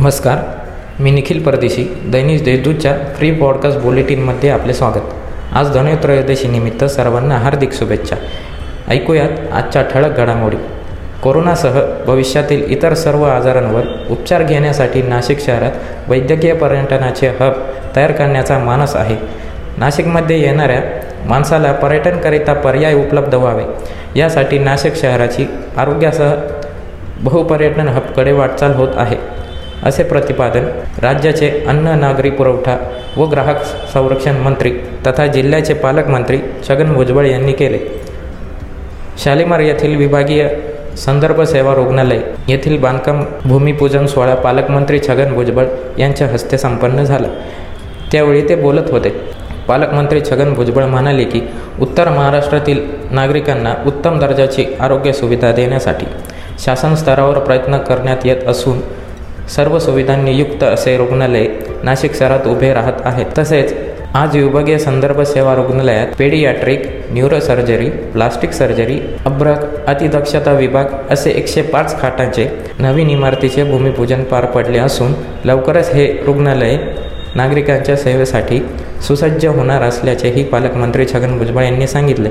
नमस्कार मी निखिल परदेशी दैनिक देशदूतच्या free podcast बुलेटिनमध्ये आपले स्वागत. आज धनत्रयोदशी निमित्त सर्वांना हार्दिक शुभेच्छा. ऐकूयात आजच्या ठळक घडामोडी. कोरोनासह भविष्यातील इतर सर्व आजारांवर उपचार घेण्यासाठी नाशिक शहरात वैद्यकीय पर्यटनाचे हब तयार करण्याचा मानस आहे. नाशिकमध्ये येणाऱ्या माणसाला पर्यटनकरिता पर्याय उपलब्ध व्हावे. यासाठी नाशिक शहराची आरोग्यासह बहुपर्यटन हबकडे वाटचाल होत आहे. असे प्रतिपादन राज्याचे अन्न नागरी पुरवठा व ग्राहक संरक्षण मंत्री तथा जिल्ह्याचे पालकमंत्री छगन भुजबळ यांनी केले. शालिमार येथील विभागीय संदर्भ सेवा रुग्णालय येथील बांधकाम भूमिपूजन सोहळा पालकमंत्री छगन भुजबळ यांच्या हस्ते संपन्न झाला. त्यावेळी ते बोलत होते. पालकमंत्री छगन भुजबळ म्हणाले की उत्तर महाराष्ट्रातील नागरिकांना उत्तम दर्जाची आरोग्य सुविधा देण्यासाठी शासन स्तरावर प्रयत्न करण्यात येत असून सर्व सुविधांनी युक्त असे रुग्णालय नाशिक शहरात उभे राहत आहेत. तसेच आज विभागीय संदर्भ सेवा रुग्णालयात पेडियाट्रिक न्यूरोसर्जरी प्लास्टिक सर्जरी अब्रक अतिदक्षता विभाग असे एकशे पाच खाटांचे नवीन इमारतीचे भूमिपूजन पार पडले असून लवकरच हे रुग्णालय नागरिकांच्या सेवेसाठी सुसज्ज होणार असल्याचेही पालकमंत्री छगन भुजबळ यांनी सांगितले.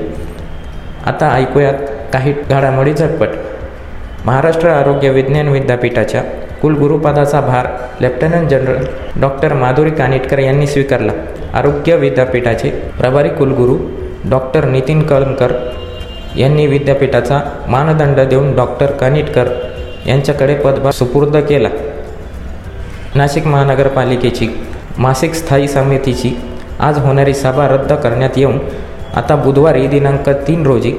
आता ऐकूयात काही घडामोडी झटपट. महाराष्ट्र आरोग्य विज्ञान विद्यापीठाच्या कुलगुरुपदाचा भार lieutenant general doctor Madhuri Kanitkar यांनी स्वीकारला. आरोग्य विद्यापीठाचे प्रभारी कुलगुरू डॉक्टर नितीन कलमकर यांनी विद्यापीठाचा मानदंड देऊन डॉक्टर कानिटकर यांच्याकडे पदभार सुपूर्द केला. नाशिक महानगरपालिकेची मासिक स्थायी समितीची आज होणारी सभा रद्द करण्यात येऊन आता बुधवारी दिनांक तीन रोजी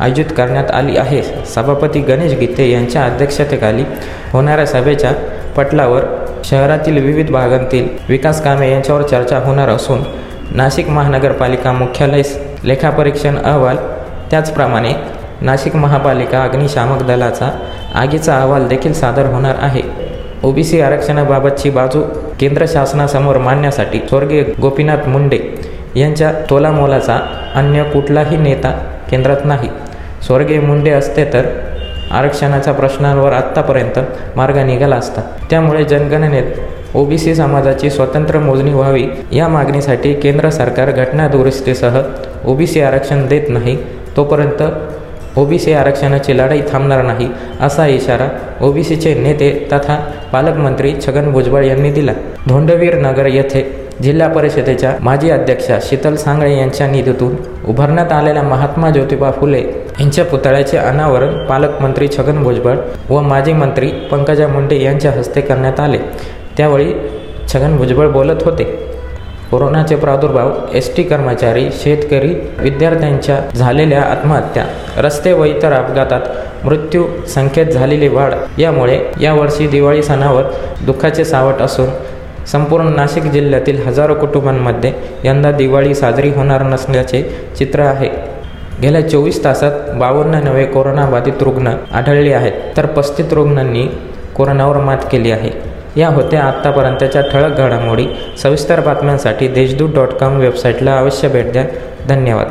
आयोजित करण्यात आली आहे. सभापती गणेश गीते यांच्या अध्यक्षतेखाली होणाऱ्या सभेच्या पटलावर शहरातील विविध भागांतील विकास कामे यांच्यावर चर्चा होणार असून नाशिक महानगरपालिका मुख्यालय लेखापरीक्षण अहवाल त्याचप्रमाणे नाशिक महापालिका अग्निशामक दलाचा आगीचा अहवाल देखील सादर होणार आहे. ओबीसी आरक्षणाबाबतची बाजू केंद्र शासनासमोर मांडण्यासाठी स्वर्गीय गोपीनाथ मुंडे यांच्या तोलामोलाचा अन्य कुठलाही नेता केंद्रात नाही. स्वर्गीय मुंडे असते तर आरक्षणाच्या प्रश्नांवर आत्तापर्यंत मार्ग निघाला असता. त्यामुळे जनगणनेत ओबीसी समाजाची स्वतंत्र मोजणी व्हावी या मागणीसाठी केंद्र सरकार घटना दुरुस्तीसह ओबीसी आरक्षण देत नाही तोपर्यंत ओबीसी आरक्षणाची लढाई थांबणार नाही असा इशारा ओबीसीचे नेते तथा पालकमंत्री छगन भुजबळ यांनी दिला. धोंडवीर नगर येथे जिल्हा परिषदेच्या माजी अध्यक्षा शीतल सांगळे यांच्या निधीतून उभारण्यात आलेल्या महात्मा ज्योतिबा फुले यांच्या पुतळ्याचे अनावरण पालकमंत्री छगन भुजबळ व माजी मंत्री पंकजा मुंडे यांच्या हस्ते करण्यात आले. त्यावेळी छगन भुजबळ बोलत होते कोरोनाचे प्रादुर्भाव एस टी कर्मचारी शेतकरी विद्यार्थ्यांच्या झालेल्या आत्महत्या रस्ते व इतर अपघातात मृत्यू संख्येत झालेली वाढ यामुळे यावर्षी दिवाळी सणावर दुःखाचे सावट असून संपूर्ण नाशिक जिल्ह्यातील हजारो कुटुंबांमध्ये यंदा दिवाळी साजरी होणार नसल्याचे चित्र आहे. गेल्या चोवीस तासात बावन्न नवे कोरोनाबाधित रुग्ण आढळले आहेत. तर पस्तीस रुग्णांनी कोरोनावर मात केली आहे. या होत्या आत्तापर्यंतच्या ठळक घडामोडी. सविस्तर बातम्यांसाठी देशदूत डॉट कॉम वेबसाईटला अवश्य भेट द्या. धन्यवाद.